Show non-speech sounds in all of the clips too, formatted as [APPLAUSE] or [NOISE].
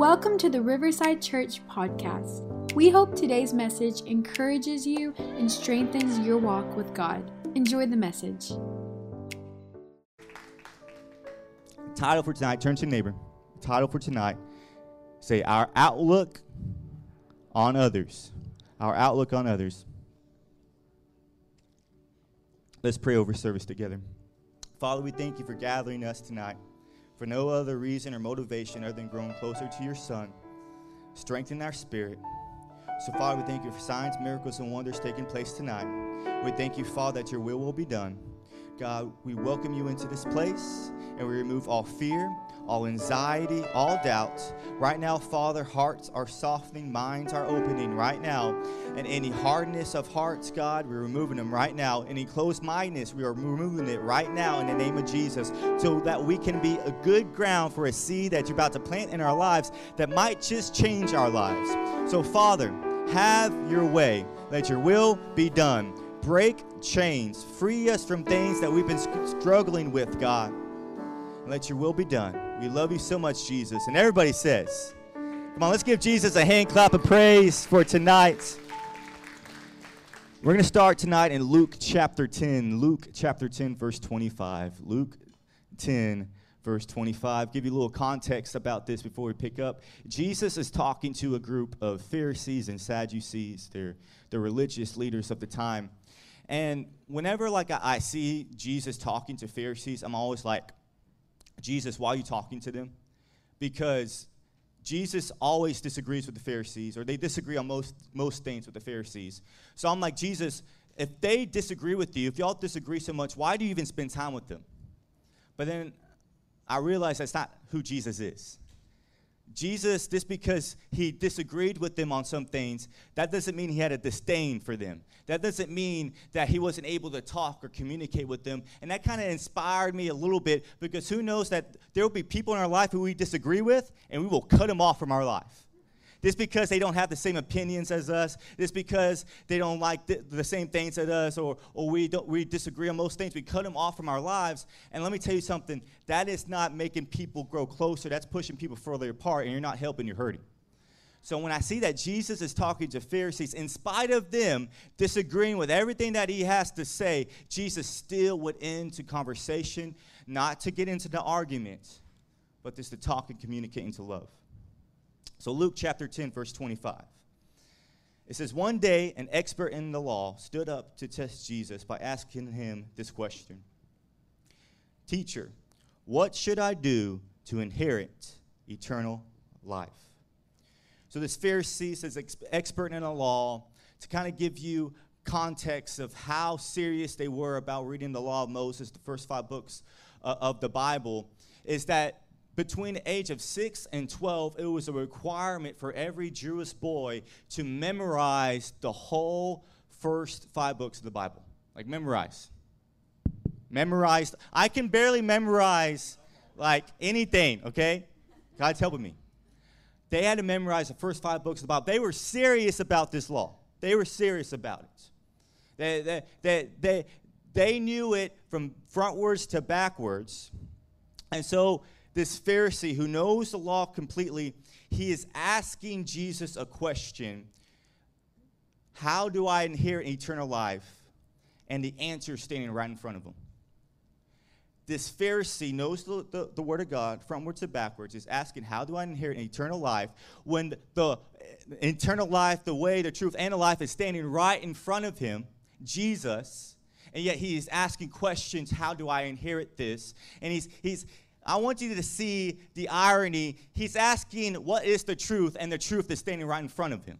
Welcome to the Riverside Church podcast. We hope today's message encourages you and strengthens your walk with God. Enjoy the message. Title for tonight, turn to neighbor. Title for tonight, say, Our Outlook on Others. Our Outlook on Others. Let's pray over service together. Father, we thank you for gathering us tonight for no other reason or motivation other than growing closer to your Son, strengthen our spirit. So, Father, we thank you for signs, miracles, and wonders taking place tonight. We thank you, Father, that your will will be done. God, we welcome you into this place and we remove all fear, all anxiety, all doubt. Right now, Father, hearts are softening, minds are opening right now. And any hardness of hearts, God, we're removing them right now. Any closed mindedness, we are removing it right now in the name of Jesus so that we can be a good ground for a seed that you're about to plant in our lives that might just change our lives. So, Father, have your way. Let your will be done. Break chains. Free us from things that we've been struggling with, God let your will be done. We love you so much, Jesus. And everybody says, Come on, let's give Jesus a hand clap of praise for tonight. We're going to start tonight in Luke chapter 10. Luke chapter 10, verse 25. Luke 10, verse 25. Give you a little context about this before we pick up. Jesus is talking to a group of Pharisees and Sadducees. They're the religious leaders of the time. And whenever like I, I see Jesus talking to Pharisees, I'm always like, Jesus, why are you talking to them? Because Jesus always disagrees with the Pharisees, or they disagree on most, most things with the Pharisees. So I'm like, Jesus, if they disagree with you, if y'all disagree so much, why do you even spend time with them? But then I realize that's not who Jesus is. Jesus, just because he disagreed with them on some things, that doesn't mean he had a disdain for them. That doesn't mean that he wasn't able to talk or communicate with them. And that kind of inspired me a little bit because who knows that there will be people in our life who we disagree with and we will cut them off from our life. Just because they don't have the same opinions as us, just because they don't like the, the same things as us, or, or we, don't, we disagree on most things, we cut them off from our lives. And let me tell you something that is not making people grow closer, that's pushing people further apart, and you're not helping, you're hurting. So when I see that Jesus is talking to Pharisees, in spite of them disagreeing with everything that he has to say, Jesus still would to conversation, not to get into the argument, but just to talk and communicate into love. So, Luke chapter 10, verse 25. It says, One day, an expert in the law stood up to test Jesus by asking him this question Teacher, what should I do to inherit eternal life? So, this Pharisee says, expert in the law, to kind of give you context of how serious they were about reading the law of Moses, the first five books uh, of the Bible, is that between the age of 6 and 12, it was a requirement for every Jewish boy to memorize the whole first five books of the Bible. Like, memorize. Memorize. I can barely memorize like anything, okay? God's helping me. They had to memorize the first five books of the Bible. They were serious about this law, they were serious about it. They, they, they, they, they knew it from frontwards to backwards. And so this Pharisee who knows the law completely, he is asking Jesus a question How do I inherit eternal life? And the answer is standing right in front of him. This Pharisee knows the, the, the Word of God frontwards to backwards, is asking, How do I inherit eternal life? When the eternal life, the way, the truth, and the life is standing right in front of him, Jesus, and yet he is asking questions, How do I inherit this? And he's, he's, I want you to see the irony. He's asking, What is the truth? And the truth is standing right in front of him.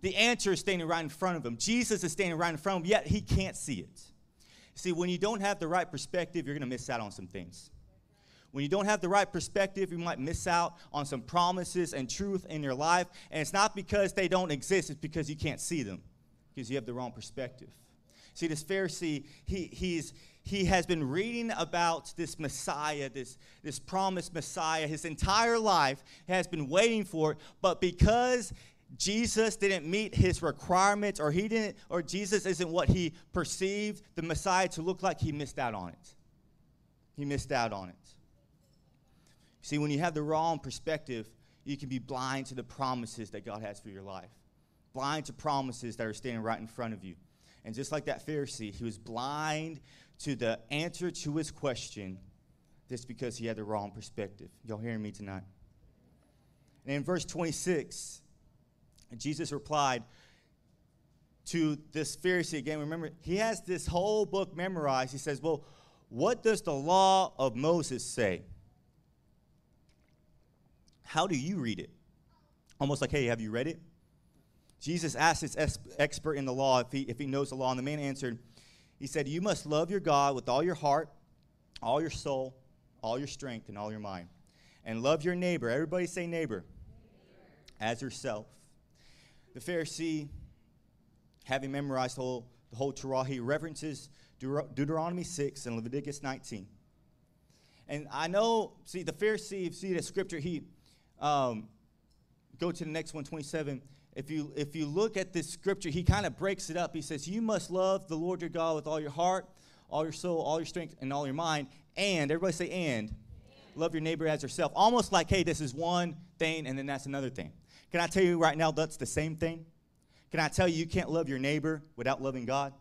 The answer is standing right in front of him. Jesus is standing right in front of him, yet he can't see it. See, when you don't have the right perspective, you're going to miss out on some things. When you don't have the right perspective, you might miss out on some promises and truth in your life. And it's not because they don't exist, it's because you can't see them, because you have the wrong perspective. See, this Pharisee, he, he's, he has been reading about this Messiah, this, this promised Messiah, his entire life has been waiting for it, but because Jesus didn't meet his requirements or he didn't or Jesus isn't what he perceived the Messiah to look like, he missed out on it. He missed out on it. See, when you have the wrong perspective, you can be blind to the promises that God has for your life, blind to promises that are standing right in front of you. And just like that Pharisee, he was blind to the answer to his question just because he had the wrong perspective. Y'all hearing me tonight? And in verse 26, Jesus replied to this Pharisee again. Remember, he has this whole book memorized. He says, Well, what does the law of Moses say? How do you read it? Almost like, hey, have you read it? Jesus asked this expert in the law if he, if he knows the law, and the man answered, he said, You must love your God with all your heart, all your soul, all your strength, and all your mind. And love your neighbor. Everybody say neighbor. As yourself. The Pharisee, having memorized the whole, the whole Torah, he references Deut- Deuteronomy 6 and Leviticus 19. And I know, see, the Pharisee, see the scripture, he, um, go to the next one, 27. If you, if you look at this scripture, he kind of breaks it up. He says, You must love the Lord your God with all your heart, all your soul, all your strength, and all your mind. And, everybody say, and, love your neighbor as yourself. Almost like, hey, this is one thing, and then that's another thing. Can I tell you right now, that's the same thing? Can I tell you, you can't love your neighbor without loving God?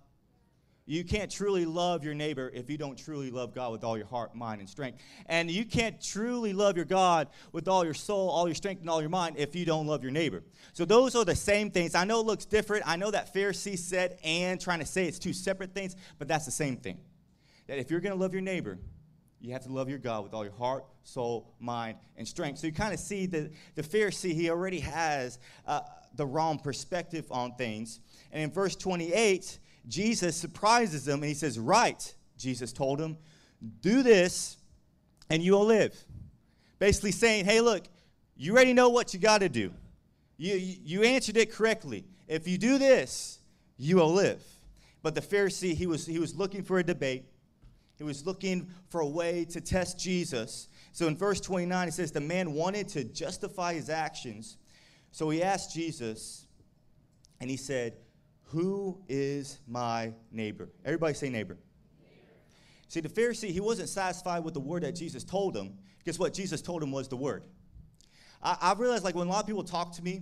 You can't truly love your neighbor if you don't truly love God with all your heart, mind, and strength. And you can't truly love your God with all your soul, all your strength, and all your mind if you don't love your neighbor. So those are the same things. I know it looks different. I know that Pharisee said and trying to say it's two separate things, but that's the same thing. That if you're going to love your neighbor, you have to love your God with all your heart, soul, mind, and strength. So you kind of see that the Pharisee, he already has uh, the wrong perspective on things. And in verse 28, Jesus surprises them and he says, Right, Jesus told him, do this and you will live. Basically saying, Hey, look, you already know what you got to do. You, you answered it correctly. If you do this, you will live. But the Pharisee, he was, he was looking for a debate. He was looking for a way to test Jesus. So in verse 29, it says, The man wanted to justify his actions. So he asked Jesus, and he said, who is my neighbor? Everybody say neighbor. neighbor. See, the Pharisee, he wasn't satisfied with the word that Jesus told him. Guess what? Jesus told him was the word. I, I realized, like, when a lot of people talk to me,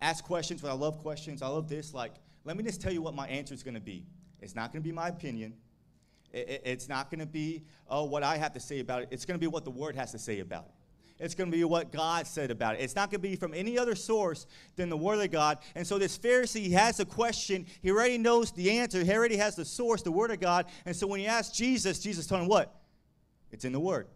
ask questions, when I love questions, I love this, like, let me just tell you what my answer is going to be. It's not going to be my opinion. It, it, it's not going to be oh, what I have to say about it. It's going to be what the word has to say about it. It's going to be what God said about it. It's not going to be from any other source than the Word of God. And so this Pharisee has a question. He already knows the answer. He already has the source, the Word of God. And so when he asks Jesus, Jesus told him what? It's in the Word.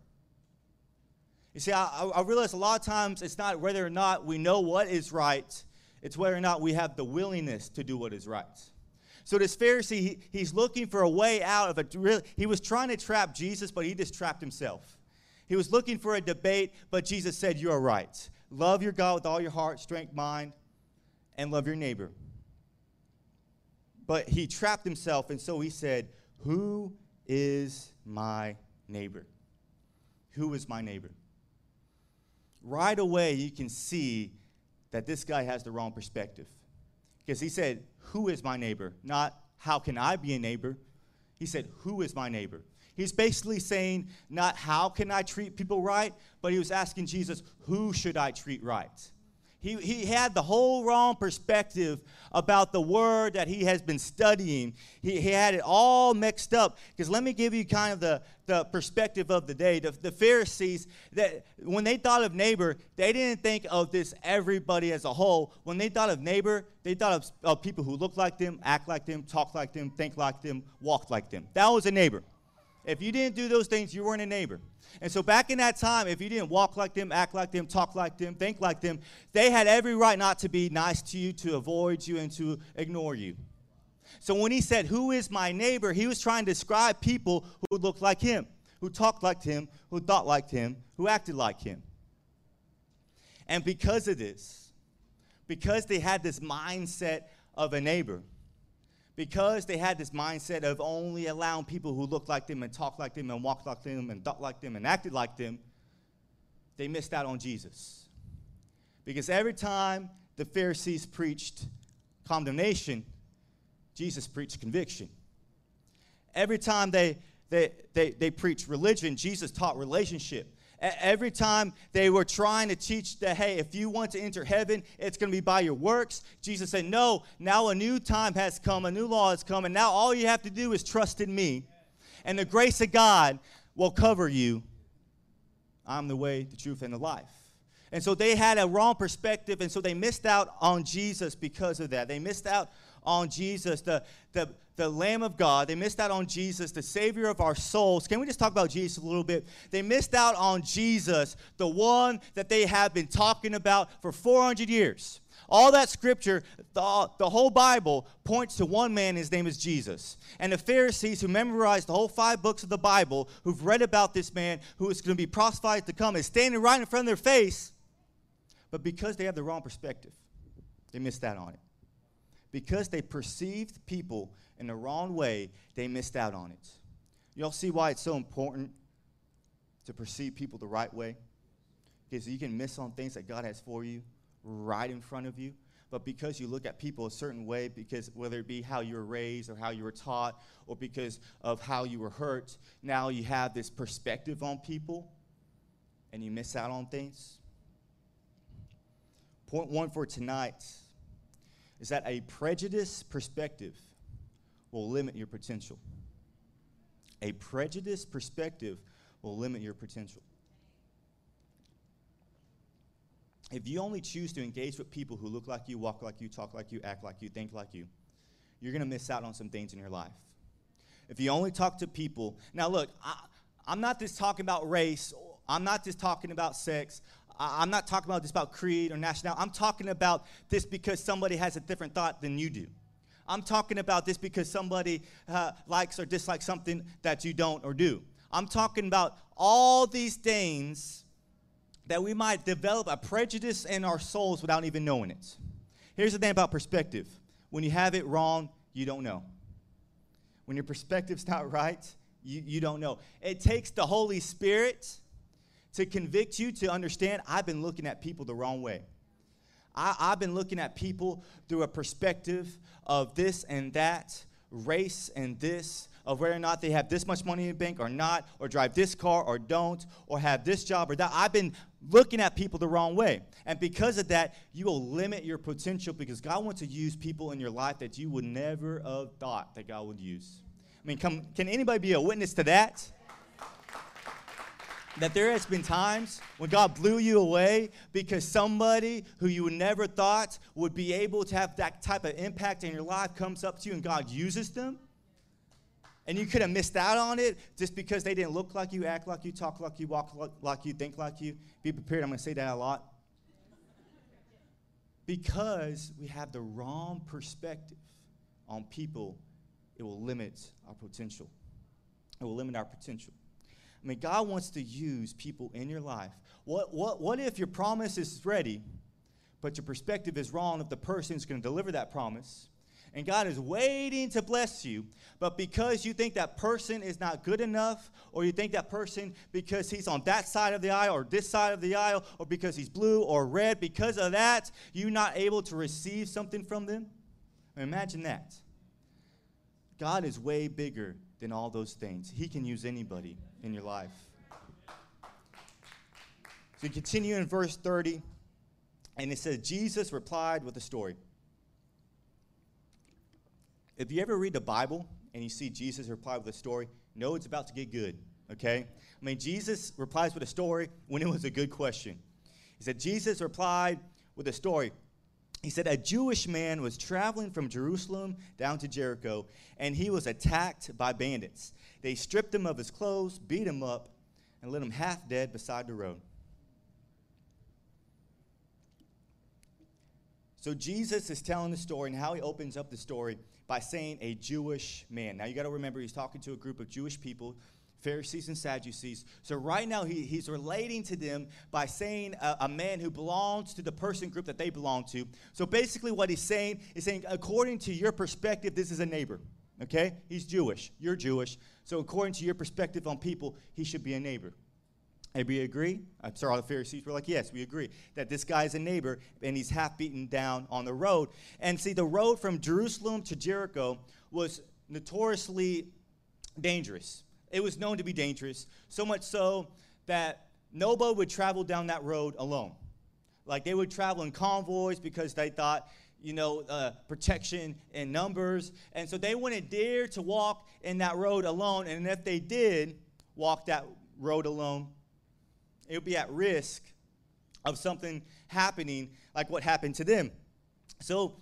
You see, I, I realize a lot of times it's not whether or not we know what is right, it's whether or not we have the willingness to do what is right. So this Pharisee, he, he's looking for a way out of it. He was trying to trap Jesus, but he just trapped himself. He was looking for a debate, but Jesus said, You are right. Love your God with all your heart, strength, mind, and love your neighbor. But he trapped himself, and so he said, Who is my neighbor? Who is my neighbor? Right away, you can see that this guy has the wrong perspective. Because he said, Who is my neighbor? Not, How can I be a neighbor? He said, Who is my neighbor? He's basically saying, not how can I treat people right, but he was asking Jesus, who should I treat right? He, he had the whole wrong perspective about the word that he has been studying. He, he had it all mixed up. Because let me give you kind of the, the perspective of the day. The, the Pharisees, that when they thought of neighbor, they didn't think of this everybody as a whole. When they thought of neighbor, they thought of, of people who look like them, act like them, talk like them, think like them, walk like them. That was a neighbor. If you didn't do those things, you weren't a neighbor. And so back in that time, if you didn't walk like them, act like them, talk like them, think like them, they had every right not to be nice to you, to avoid you, and to ignore you. So when he said, Who is my neighbor? he was trying to describe people who looked like him, who talked like him, who thought like him, who acted like him. And because of this, because they had this mindset of a neighbor, because they had this mindset of only allowing people who looked like them and talked like them and walked like them and thought like them and acted like them, they missed out on Jesus. Because every time the Pharisees preached condemnation, Jesus preached conviction. Every time they, they, they, they preached religion, Jesus taught relationship. Every time they were trying to teach that, hey, if you want to enter heaven, it's going to be by your works. Jesus said, no, now a new time has come, a new law has come, and now all you have to do is trust in me. And the grace of God will cover you. I'm the way, the truth, and the life. And so they had a wrong perspective, and so they missed out on Jesus because of that. They missed out on Jesus, the, the, the Lamb of God. They missed out on Jesus, the Savior of our souls. Can we just talk about Jesus a little bit? They missed out on Jesus, the one that they have been talking about for 400 years. All that scripture, the, the whole Bible, points to one man. His name is Jesus. And the Pharisees who memorized the whole five books of the Bible, who've read about this man who is going to be prophesied to come, is standing right in front of their face. But because they have the wrong perspective, they missed out on it. Because they perceived people in the wrong way, they missed out on it. Y'all see why it's so important to perceive people the right way? Because you can miss on things that God has for you right in front of you. But because you look at people a certain way, because whether it be how you were raised or how you were taught, or because of how you were hurt, now you have this perspective on people and you miss out on things. Point one for tonight is that a prejudice perspective will limit your potential. A prejudice perspective will limit your potential. If you only choose to engage with people who look like you, walk like you, talk like you, act like you, think like you, you're going to miss out on some things in your life. If you only talk to people, now look, I, am not just talking about race, I'm not just talking about sex, I'm not talking about this about creed or nationality. I'm talking about this because somebody has a different thought than you do. I'm talking about this because somebody uh, likes or dislikes something that you don't or do. I'm talking about all these things that we might develop a prejudice in our souls without even knowing it. Here's the thing about perspective when you have it wrong, you don't know. When your perspective's [LAUGHS] not right, you, you don't know. It takes the Holy Spirit to convict you to understand I've been looking at people the wrong way. I, I've been looking at people through a perspective of this and that, race and this, of whether or not they have this much money in the bank or not, or drive this car or don't, or have this job or that. I've been looking at people the wrong way. And because of that, you will limit your potential because God wants to use people in your life that you would never have thought that God would use. I mean, come, can anybody be a witness to that? That there has been times when God blew you away because somebody who you never thought would be able to have that type of impact in your life comes up to you and God uses them. And you could have missed out on it just because they didn't look like you, act like you, talk like you, walk like you, think like you. Be prepared, I'm going to say that a lot. Because we have the wrong perspective on people, it will limit our potential. It will limit our potential. I mean, God wants to use people in your life. What, what, what if your promise is ready, but your perspective is wrong if the person is going to deliver that promise? And God is waiting to bless you, but because you think that person is not good enough, or you think that person because he's on that side of the aisle or this side of the aisle, or because he's blue or red, because of that, you're not able to receive something from them? Imagine that. God is way bigger than all those things. He can use anybody in your life. So you continue in verse 30, and it says, Jesus replied with a story. If you ever read the Bible and you see Jesus reply with a story, know it's about to get good, okay? I mean, Jesus replies with a story when it was a good question. He said, Jesus replied with a story. He said, A Jewish man was traveling from Jerusalem down to Jericho, and he was attacked by bandits. They stripped him of his clothes, beat him up, and let him half dead beside the road. So Jesus is telling the story and how he opens up the story by saying a Jewish man. Now you got to remember he's talking to a group of Jewish people, Pharisees and Sadducees. So right now he, he's relating to them by saying a, a, man who belongs to the person group that they belong to. So basically what he's saying is saying according to your perspective, this is a neighbor. Okay? He's Jewish. You're Jewish. So, according to your perspective on people, he should be a neighbor. Everybody agree? I'm sorry, all the Pharisees were like, yes, we agree that this guy is a neighbor and he's half beaten down on the road. And see, the road from Jerusalem to Jericho was notoriously dangerous. It was known to be dangerous, so much so that nobody would travel down that road alone. Like they would travel in convoys because they thought, you know, uh, protection in numbers. And so they wouldn't dare to walk in that road alone. And if they did walk that road alone, it would be at risk of something happening like what happened to them. So,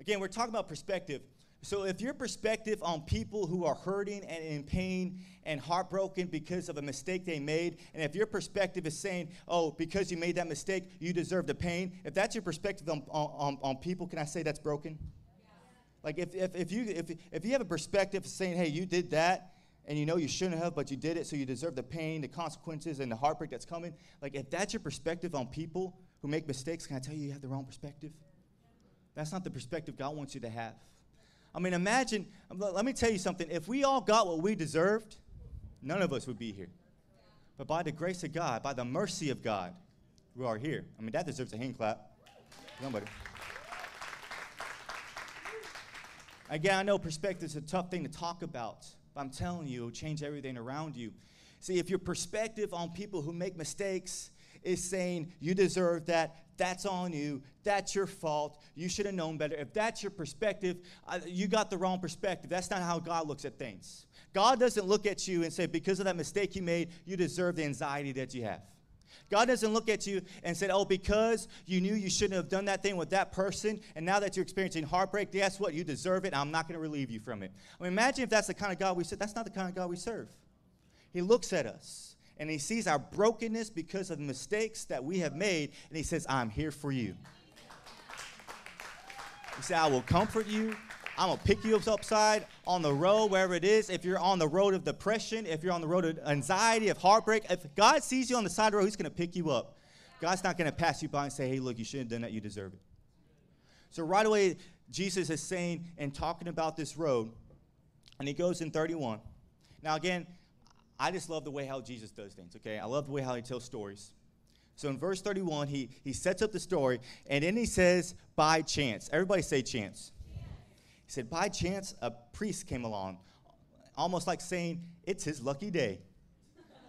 again, we're talking about perspective. So, if your perspective on people who are hurting and in pain and heartbroken because of a mistake they made, and if your perspective is saying, oh, because you made that mistake, you deserve the pain, if that's your perspective on, on, on people, can I say that's broken? Like, if, if, if, you, if, if you have a perspective saying, hey, you did that, and you know you shouldn't have, but you did it, so you deserve the pain, the consequences, and the heartbreak that's coming. Like, if that's your perspective on people who make mistakes, can I tell you you have the wrong perspective? That's not the perspective God wants you to have. I mean, imagine, let me tell you something. If we all got what we deserved, none of us would be here. But by the grace of God, by the mercy of God, we are here. I mean, that deserves a hand clap. Somebody. Again, I know perspective is a tough thing to talk about, but I'm telling you, it'll change everything around you. See, if your perspective on people who make mistakes is saying you deserve that, that's on you, that's your fault, you should have known better. If that's your perspective, you got the wrong perspective. That's not how God looks at things. God doesn't look at you and say, because of that mistake you made, you deserve the anxiety that you have. God doesn't look at you and say, oh, because you knew you shouldn't have done that thing with that person, and now that you're experiencing heartbreak, guess what? You deserve it. I'm not going to relieve you from it. I mean, imagine if that's the kind of God we serve. That's not the kind of God we serve. He looks at us and he sees our brokenness because of the mistakes that we have made, and he says, I'm here for you. He said, I will comfort you. I'm going to pick you up upside on the road, wherever it is. If you're on the road of depression, if you're on the road of anxiety, of heartbreak, if God sees you on the side of the road, He's going to pick you up. God's not going to pass you by and say, hey, look, you shouldn't have done that. You deserve it. So, right away, Jesus is saying and talking about this road, and he goes in 31. Now, again, I just love the way how Jesus does things, okay? I love the way how he tells stories. So in verse 31, he, he sets up the story, and then he says, by chance. Everybody say chance. He said, by chance, a priest came along, almost like saying, it's his lucky day.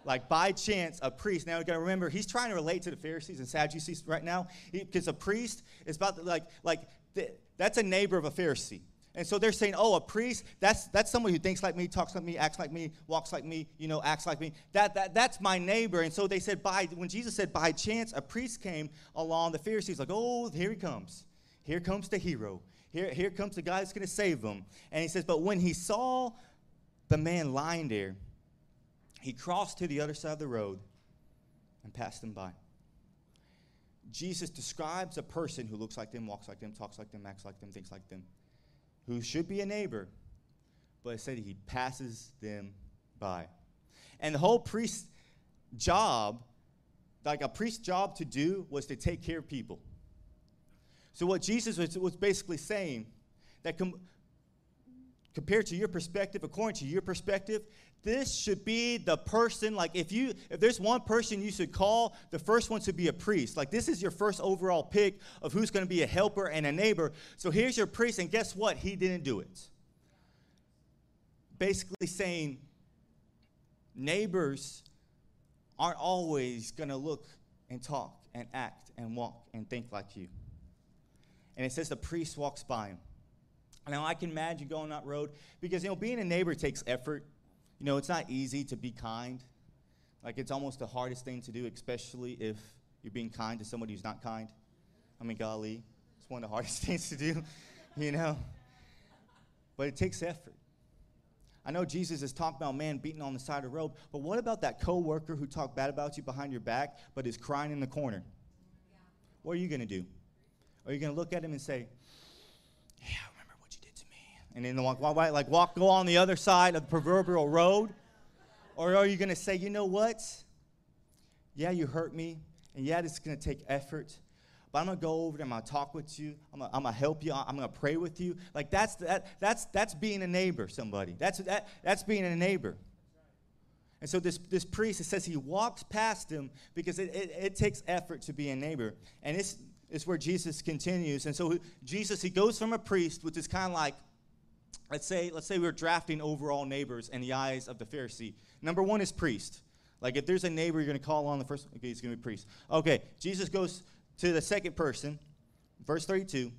like by chance, a priest. Now you gotta remember, he's trying to relate to the Pharisees and Sadducees right now, because a priest is about to, like like that's a neighbor of a Pharisee. And so they're saying, oh, a priest, that's, that's someone who thinks like me, talks like me, acts like me, walks like me, you know, acts like me. That, that, that's my neighbor. And so they said, by, when Jesus said, by chance, a priest came along, the Pharisees like, oh, here he comes. Here comes the hero. Here, here comes the guy that's going to save them. And he says, but when he saw the man lying there, he crossed to the other side of the road and passed him by. Jesus describes a person who looks like them, walks like them, talks like them, acts like them, thinks like them who should be a neighbor, but instead he passes them by. And the whole priest's job, like a priest's job to do, was to take care of people. So what Jesus was, was basically saying, that com- compared to your perspective, according to your perspective, this should be the person like if you if there's one person you should call the first one should be a priest. Like this is your first overall pick of who's going to be a helper and a neighbor. So here's your priest and guess what? He didn't do it. Basically saying neighbors aren't always going to look and talk and act and walk and think like you. And it says the priest walks by him now i can imagine going that road because you know being a neighbor takes effort you know, it's not easy to be kind. Like, it's almost the hardest thing to do, especially if you're being kind to somebody who's not kind. I mean, golly, it's one of the hardest [LAUGHS] things to do, you know? But it takes effort. I know Jesus is talking about man beating on the side of the road, but what about that coworker who talked bad about you behind your back but is crying in the corner? Yeah. What are you going to do? Are you going to look at him and say, Yeah, and then walk, walk, like walk, go on the other side of the proverbial road? Or are you going to say, you know what? Yeah, you hurt me, and yeah, it's going to take effort, but I'm going to go over there, I'm going to talk with you, I'm going to help you, I'm going to pray with you. Like that's, that, that's, that's being a neighbor, somebody. That's, that, that's being a neighbor. And so this, this priest, it says he walks past him because it, it, it takes effort to be a neighbor. And this is where Jesus continues. And so Jesus, he goes from a priest, which is kind of like let's say let's say we're drafting overall neighbors in the eyes of the Pharisee. Number one is priest. Like if there's a neighbor you're going to call on, the first, okay, he's going to be priest. Okay, Jesus goes to the second person, verse 32,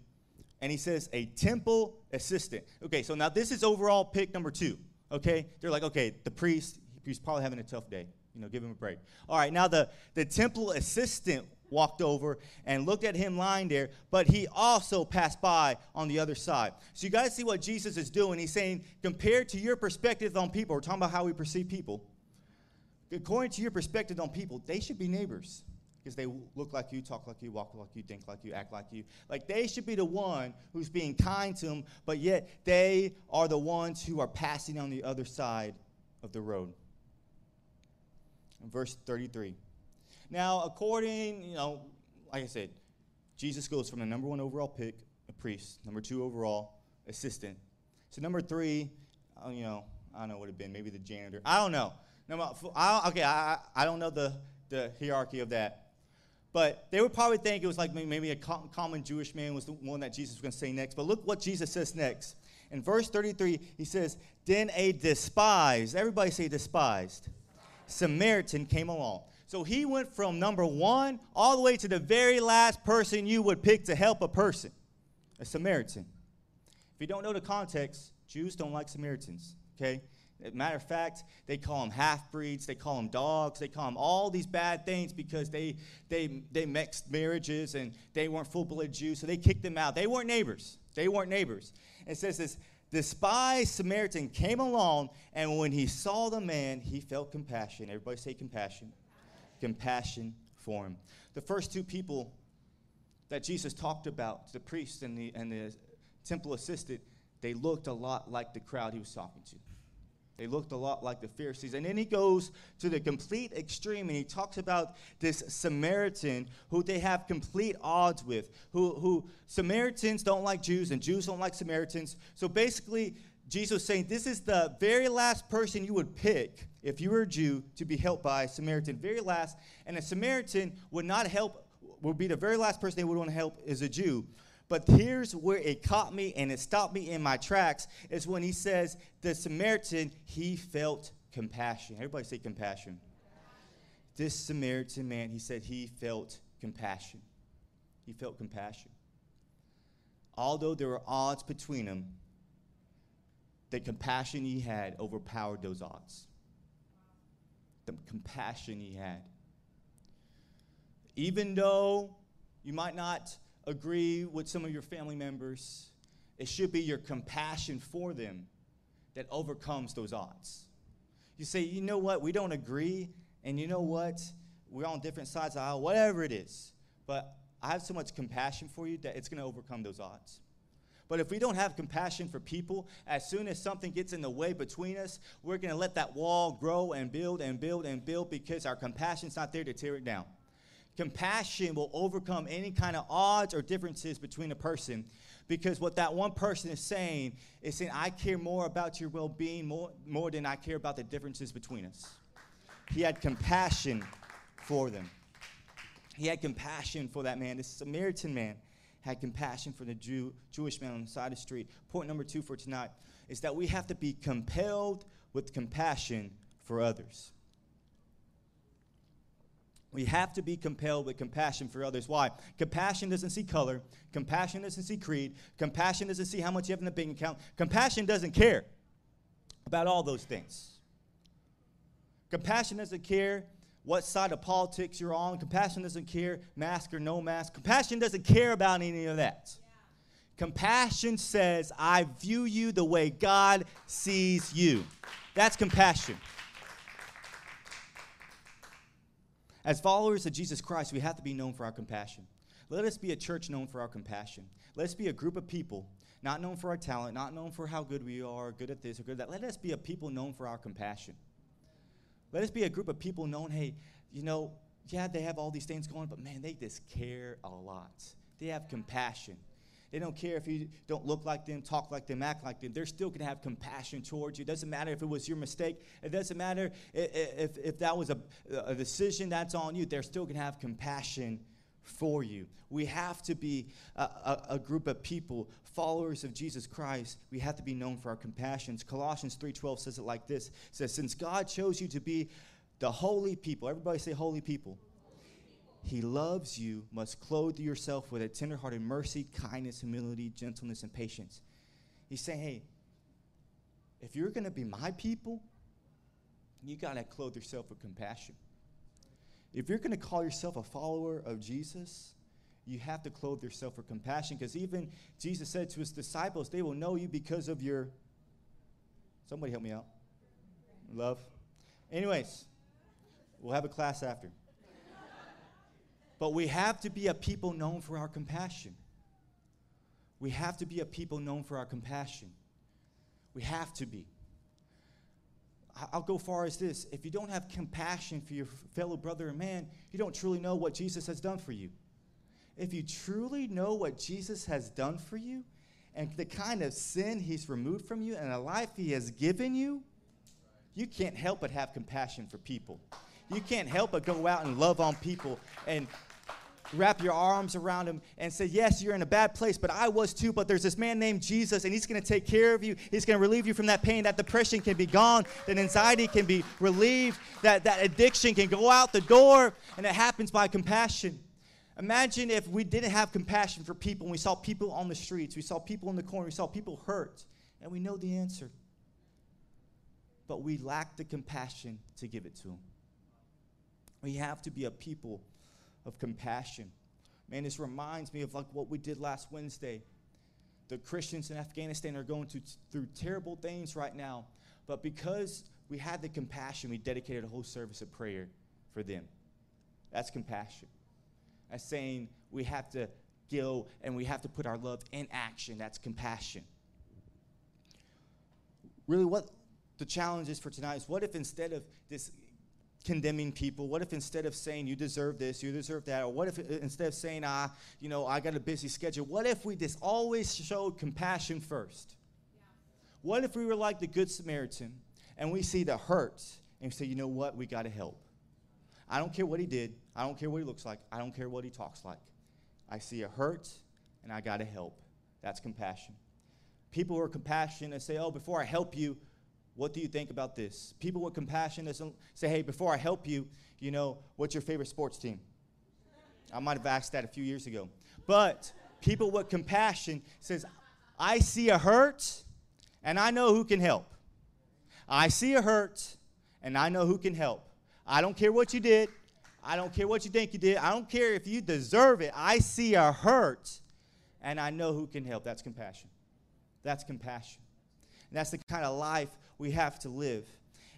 and he says, a temple assistant. Okay, so now this is overall pick number two. Okay, they're like, okay, the priest, he's probably having a tough day. You know, give him a break. All right, now the, the temple assistant walked over and looked at him lying there, but he also passed by on the other side. So you guys see what Jesus is doing. He's saying, compared to your perspective on people, we're talking about how we perceive people. According to your perspective on people, they should be neighbors because they look like you, talk like you, walk like you, think like you, act like you. Like they should be the one who's being kind to them, but yet they are the ones who are passing on the other side of the road. Verse 33. Now, according, you know, like I said, Jesus goes from the number one overall pick, a priest, number two overall, assistant. So number three, uh, you know, I don't know what it'd been, maybe the janitor. I don't know. Number, I, okay, I, I don't know the, the hierarchy of that. But they would probably think it was like maybe a common Jewish man was the one that Jesus was going to say next. But look what Jesus says next. In verse 33, he says, Then a despised, everybody say despised, Samaritan came along. So he went from number one all the way to the very last person you would pick to help a person, a Samaritan. If you don't know the context, Jews don't like Samaritans, okay? Matter of fact, they call them half breeds, they call them dogs, they call them all these bad things because they, they, they mixed marriages and they weren't full blooded Jews, so they kicked them out. They weren't neighbors. They weren't neighbors. It says this despised Samaritan came along, and when he saw the man, he felt compassion. Everybody say compassion compassion for him. The first two people that Jesus talked about, the priest and the, and the temple assistant, they looked a lot like the crowd he was talking to. They looked a lot like the Pharisees. And then he goes to the complete extreme and he talks about this Samaritan who they have complete odds with. Who, who Samaritans don't like Jews and Jews don't like Samaritans. So basically, Jesus saying this is the very last person you would pick if you were a Jew to be helped by a Samaritan. Very last. And a Samaritan would not help, would be the very last person they would want to help is a Jew. But here's where it caught me and it stopped me in my tracks is when he says the Samaritan, he felt compassion. Everybody say compassion. This Samaritan man, he said he felt compassion. He felt compassion. Although there were odds between them, the compassion he had overpowered those odds. The compassion he had. Even though you might not agree with some of your family members, it should be your compassion for them that overcomes those odds. You say, you know what, we don't agree, and you know what, we're on different sides of the aisle, whatever it is, but I have so much compassion for you that it's going to overcome those odds. But if we don't have compassion for people, as soon as something gets in the way between us, we're going to let that wall grow and build and build and build because our compassion's not there to tear it down. Compassion will overcome any kind of odds or differences between a person because what that one person is saying is saying, I care more about your well being more, more than I care about the differences between us. He had compassion for them. He had compassion for that man, this Samaritan man had compassion for the Jew, Jewish man on the side of the street. Point number two for tonight is that we have to be compelled with compassion for others. We have to be compelled with compassion for others. Why? Compassion doesn't see color. Compassion doesn't see creed. Compassion doesn't see how much you have in the bank account. Compassion doesn't care about all those things. Compassion doesn't care what side of politics you're on. Compassion doesn't care, mask or no mask. Compassion doesn't care about any of that. Yeah. Compassion says, I view you the way God sees you. That's compassion. As followers of Jesus Christ, we have to be known for our compassion. Let us be a church known for our compassion. Let's be a group of people not known for our talent, not known for how good we are, good at this or good at that. Let us be a people known for our compassion. Let us be a group of people known, hey, you know, yeah, they have all these things going, but man, they just care a lot. They have compassion. They don't care if you don't look like them, talk like them, act like them. They're still going to have compassion towards you. It doesn't matter if it was your mistake. It doesn't matter if, if, if that was a, a decision that's on you. They're still going to have compassion for you. We have to be a, a, a, group of people, followers of Jesus Christ. We have to be known for our compassions. Colossians 3:12 says it like this. It says, "Since God chose you to be the holy people, everybody say holy people. He loves you, must clothe yourself with a tenderhearted mercy, kindness, humility, gentleness, and patience. He's saying, hey, if you're going to be my people, you got to clothe yourself with compassion. If you're going to call yourself a follower of Jesus, you have to clothe yourself with compassion because even Jesus said to his disciples, they will know you because of your. Somebody help me out. Love. Anyways, we'll have a class after. but we have to be a people known for our compassion. We have to be a people known for our compassion. We have to be. I'll go far as this. If you don't have compassion for your fellow brother and man, you don't truly know what Jesus has done for you. If you truly know what Jesus has done for you and the kind of sin he's removed from you and the life he has given you, you can't help but have compassion for people. You can't help but go out and love on people and wrap your arms around him and say, Yes, you're in a bad place, but I was too. But there's this man named Jesus, and he's going to take care of you. He's going to relieve you from that pain. That depression can be gone. That anxiety can be relieved. That, that addiction can go out the door. And it happens by compassion. Imagine if we didn't have compassion for people we saw people on the streets, we saw people in the corner, we saw people hurt, and we know the answer. But we lack the compassion to give it to them. We have to be a people of compassion. Man, this reminds me of like what we did last Wednesday. The Christians in Afghanistan are going through, through terrible things right now, but because we had the compassion, we dedicated a whole service of prayer for them. That's compassion. That's saying we have to go and we have to put our love in action. That's compassion. Really, what the challenge is for tonight is what if instead of this condemning people? What if instead of saying you deserve this, you deserve that, or what if instead of saying ah, you know, I got a busy schedule, what if we just always showed compassion first? Yeah. What if we were like the good Samaritan and we see the hurt and we say, you know what, we got to help. I don't care what he did. I don't care what he looks like. I don't care what he talks like. I see a hurt and I got to help. That's compassion. People who are compassionate say, oh, before I help you, what do you think about this? People with compassion say, hey, before I help you, you know, what's your favorite sports team? I might have asked that a few years ago. But people with compassion says, I see a hurt and I know who can help. I see a hurt and I know who can help. I don't care what you did. I don't care what you think you did. I don't care if you deserve it. I see a hurt and I know who can help. That's compassion. That's compassion. And that's the kind of life we have to live.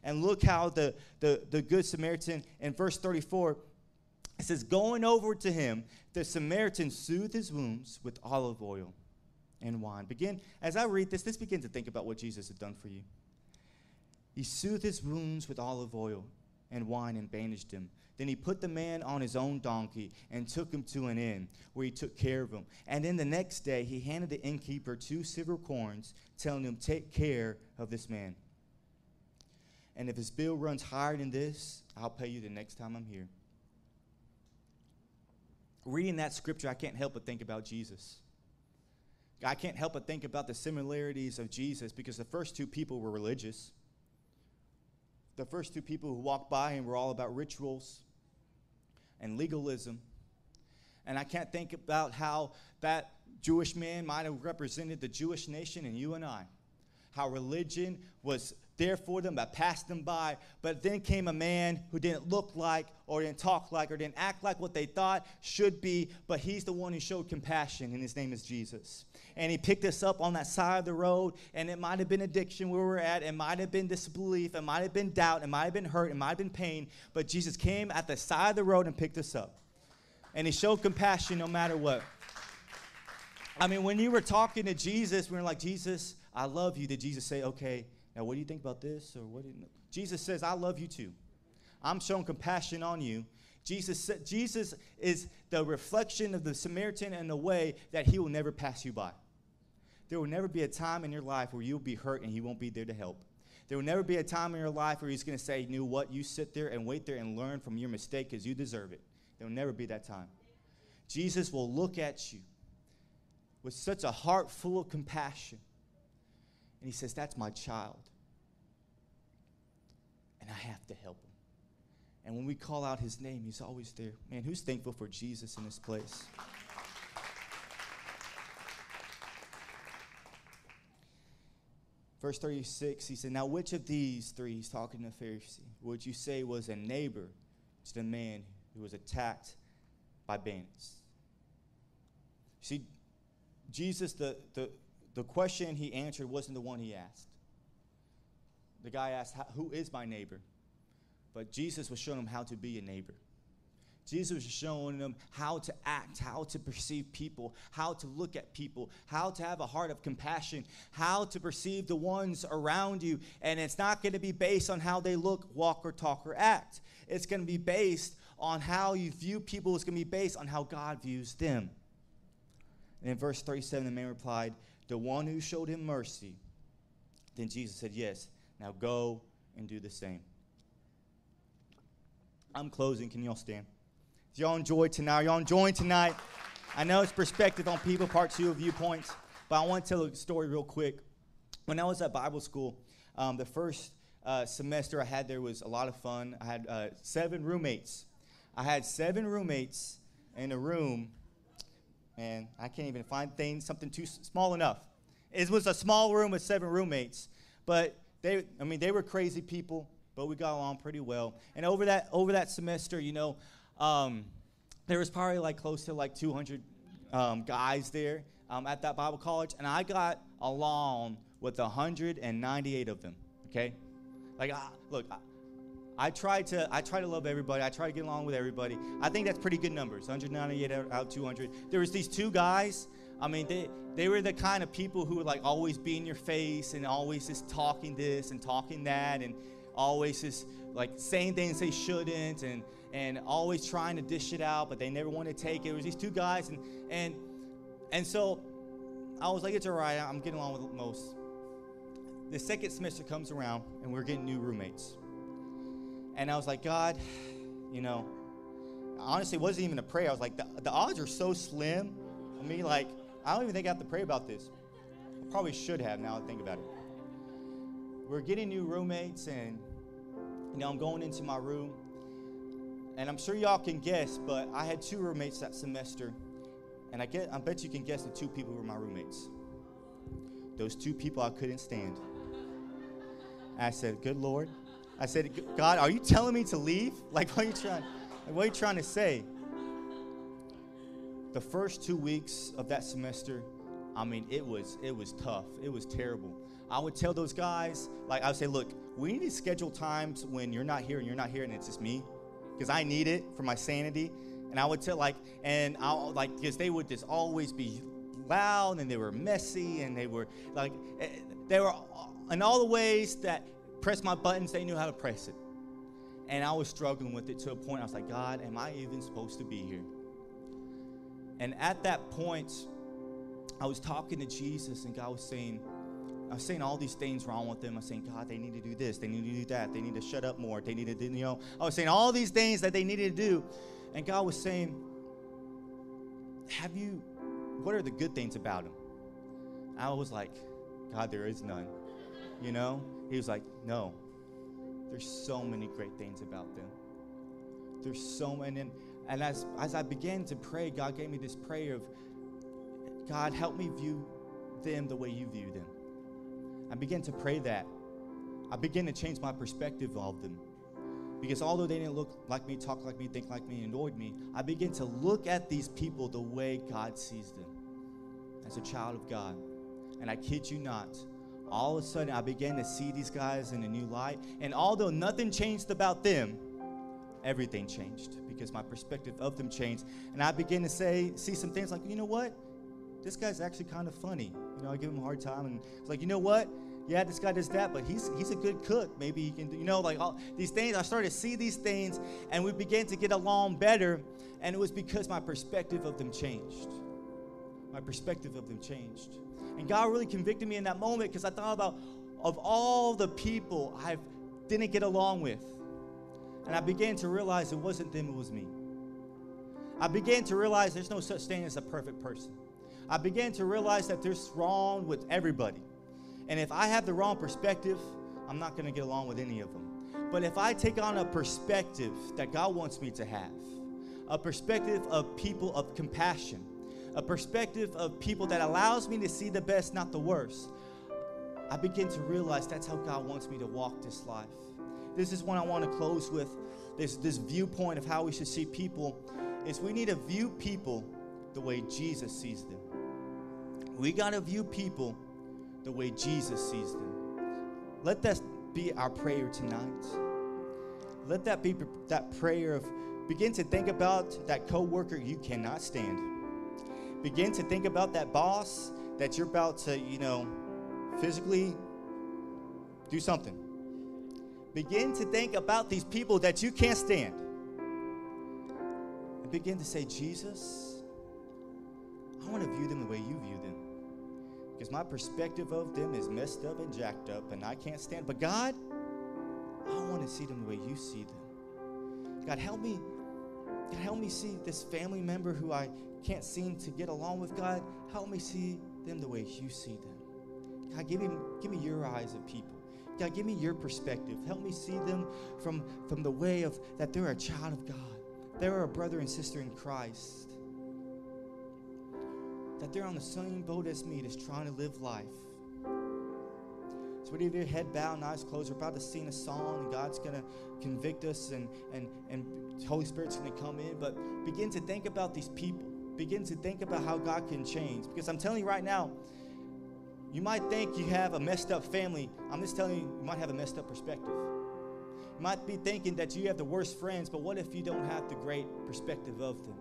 And look how the, the, the Good Samaritan in verse 34 it says, Going over to him, the Samaritan soothed his wounds with olive oil and wine. Begin, as I read this, this begin to think about what Jesus had done for you. He soothed his wounds with olive oil and wine and bandaged him. Then he put the man on his own donkey and took him to an inn where he took care of him. And then the next day he handed the innkeeper two silver coins, telling him, Take care of this man. And if his bill runs higher than this, I'll pay you the next time I'm here. Reading that scripture, I can't help but think about Jesus. I can't help but think about the similarities of Jesus because the first two people were religious. The first two people who walked by him were all about rituals and legalism. And I can't think about how that Jewish man might have represented the Jewish nation and you and I. How religion was there for them, I passed them by. But then came a man who didn't look like, or didn't talk like, or didn't act like what they thought should be, but he's the one who showed compassion, and his name is Jesus. And he picked us up on that side of the road, and it might have been addiction where we're at, it might have been disbelief, it might have been doubt, it might have been hurt, it might have been pain, but Jesus came at the side of the road and picked us up. And he showed compassion no matter what. I mean, when you were talking to Jesus, we were like, Jesus, I love you. Did Jesus say, okay, now, what do you think about this? Or what? Do You know? Jesus says, I love you too. I'm showing compassion on you. Jesus, Jesus is the reflection of the Samaritan in the way that he will never pass you by. There will never be a time in your life where you'll be hurt and he won't be there to help. There will never be a time in your life where he's going to say, You know what? You sit there and wait there and learn from your mistake because you deserve it. There will never be that time. Jesus will look at you with such a heart full of compassion and he says, That's my child. And I have to help him. And when we call out his name, he's always there. Man, who's thankful for Jesus in this place? Verse 36, he said, Now which of these three, he's talking to the Pharisee, would you say was a neighbor to the man who was attacked by bandits? See, Jesus, the, the, the question he answered wasn't the one he asked. The guy asked, Who is my neighbor? But Jesus was showing him how to be a neighbor. Jesus was showing them how to act, how to perceive people, how to look at people, how to have a heart of compassion, how to perceive the ones around you. And it's not going to be based on how they look, walk, or talk, or act. It's going to be based on how you view people, it's going to be based on how God views them. And in verse 37, the man replied, The one who showed him mercy. Then Jesus said, Yes, now go and do the same. I'm closing. Can y'all stand? y'all enjoy tonight? Y'all enjoying tonight? I know it's perspective on people, part two of viewpoints, but I want to tell a story real quick. When I was at Bible school, um, the first uh, semester I had there was a lot of fun. I had uh, seven roommates. I had seven roommates in a room, and I can't even find things, something too small enough. It was a small room with seven roommates, but they, I mean, they were crazy people, but we got along pretty well. And over that, over that semester, you know, um, there was probably like close to like 200 um, guys there um, at that Bible college, and I got along with 198 of them. Okay, like look, I try to I try to love everybody. I try to get along with everybody. I think that's pretty good numbers. 198 out of 200. There was these two guys. I mean, they they were the kind of people who would like always be in your face and always just talking this and talking that and always just like saying things they shouldn't and and always trying to dish it out, but they never want to take it. It was these two guys, and and and so I was like, it's all right. I'm getting along with most. The second semester comes around, and we're getting new roommates. And I was like, God, you know, honestly, wasn't even a prayer. I was like, the, the odds are so slim. I mean, like, I don't even think I have to pray about this. I probably should have now I think about it. We're getting new roommates, and you know, I'm going into my room, and I'm sure y'all can guess, but I had two roommates that semester. And I get I bet you can guess the two people were my roommates. Those two people I couldn't stand. I said, Good Lord. I said, God, are you telling me to leave? [LAUGHS] Like what are you trying what are you trying to say? The first two weeks of that semester, I mean, it was it was tough. It was terrible. I would tell those guys, like I would say, look, we need to schedule times when you're not here and you're not here and it's just me because I need it for my sanity. And I would tell like, and I'll like, because they would just always be loud and they were messy and they were like, eh, they were in all the ways that press my buttons, they knew how to press it. And I was struggling with it to a point I was like, God, am I even supposed to be here? And at that point, I was talking to Jesus, and God was saying, I was saying all these things wrong with them. I was saying, God, they need to do this. They need to do that. They need to shut up more. They need to, do, you know, I was saying all these things that they needed to do. And God was saying, Have you, what are the good things about them? I was like, God, there is none. You know? He was like, No. There's so many great things about them. There's so many. And, and as, as I began to pray, God gave me this prayer of, God, help me view them the way you view them. I began to pray that. I began to change my perspective of them. Because although they didn't look like me, talk like me, think like me, annoyed me, I began to look at these people the way God sees them as a child of God. And I kid you not, all of a sudden I began to see these guys in a new light. And although nothing changed about them, everything changed because my perspective of them changed. And I began to say, see some things like, you know what? This guy's actually kind of funny. You know, I give him a hard time, and it's like, you know what? Yeah, this guy does that, but he's he's a good cook. Maybe he can, do, you know, like all these things. I started to see these things, and we began to get along better, and it was because my perspective of them changed. My perspective of them changed, and God really convicted me in that moment because I thought about of all the people I didn't get along with, and I began to realize it wasn't them; it was me. I began to realize there's no such thing as a perfect person. I began to realize that there's wrong with everybody. And if I have the wrong perspective, I'm not going to get along with any of them. But if I take on a perspective that God wants me to have, a perspective of people of compassion, a perspective of people that allows me to see the best, not the worst, I begin to realize that's how God wants me to walk this life. This is what I want to close with this, this viewpoint of how we should see people is we need to view people the way Jesus sees them. We got to view people the way Jesus sees them. Let that be our prayer tonight. Let that be that prayer of begin to think about that coworker you cannot stand. Begin to think about that boss that you're about to, you know, physically do something. Begin to think about these people that you can't stand. And begin to say, Jesus, I want to view them the way you view them. Because my perspective of them is messed up and jacked up, and I can't stand. But God, I want to see them the way you see them. God, help me. God, help me see this family member who I can't seem to get along with. God, help me see them the way you see them. God, give me, give me your eyes of people. God, give me your perspective. Help me see them from, from the way of that they're a child of God. They're a brother and sister in Christ. That they're on the same boat as me, just trying to live life. So, with your head bowed and eyes closed, we're about to sing a song, and God's to convict us, and, and, and Holy Spirit's to come in. But begin to think about these people. Begin to think about how God can change. Because I'm telling you right now, you might think you have a messed up family. I'm just telling you, you might have a messed up perspective. You might be thinking that you have the worst friends, but what if you don't have the great perspective of them?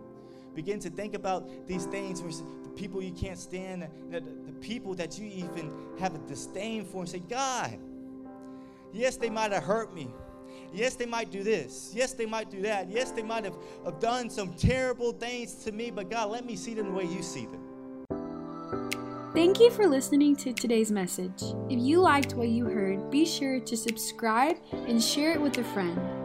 Begin to think about these things, the people you can't stand, the, the people that you even have a disdain for, and say, God, yes, they might have hurt me. Yes, they might do this. Yes, they might do that. Yes, they might have, have done some terrible things to me, but God, let me see them the way you see them. Thank you for listening to today's message. If you liked what you heard, be sure to subscribe and share it with a friend.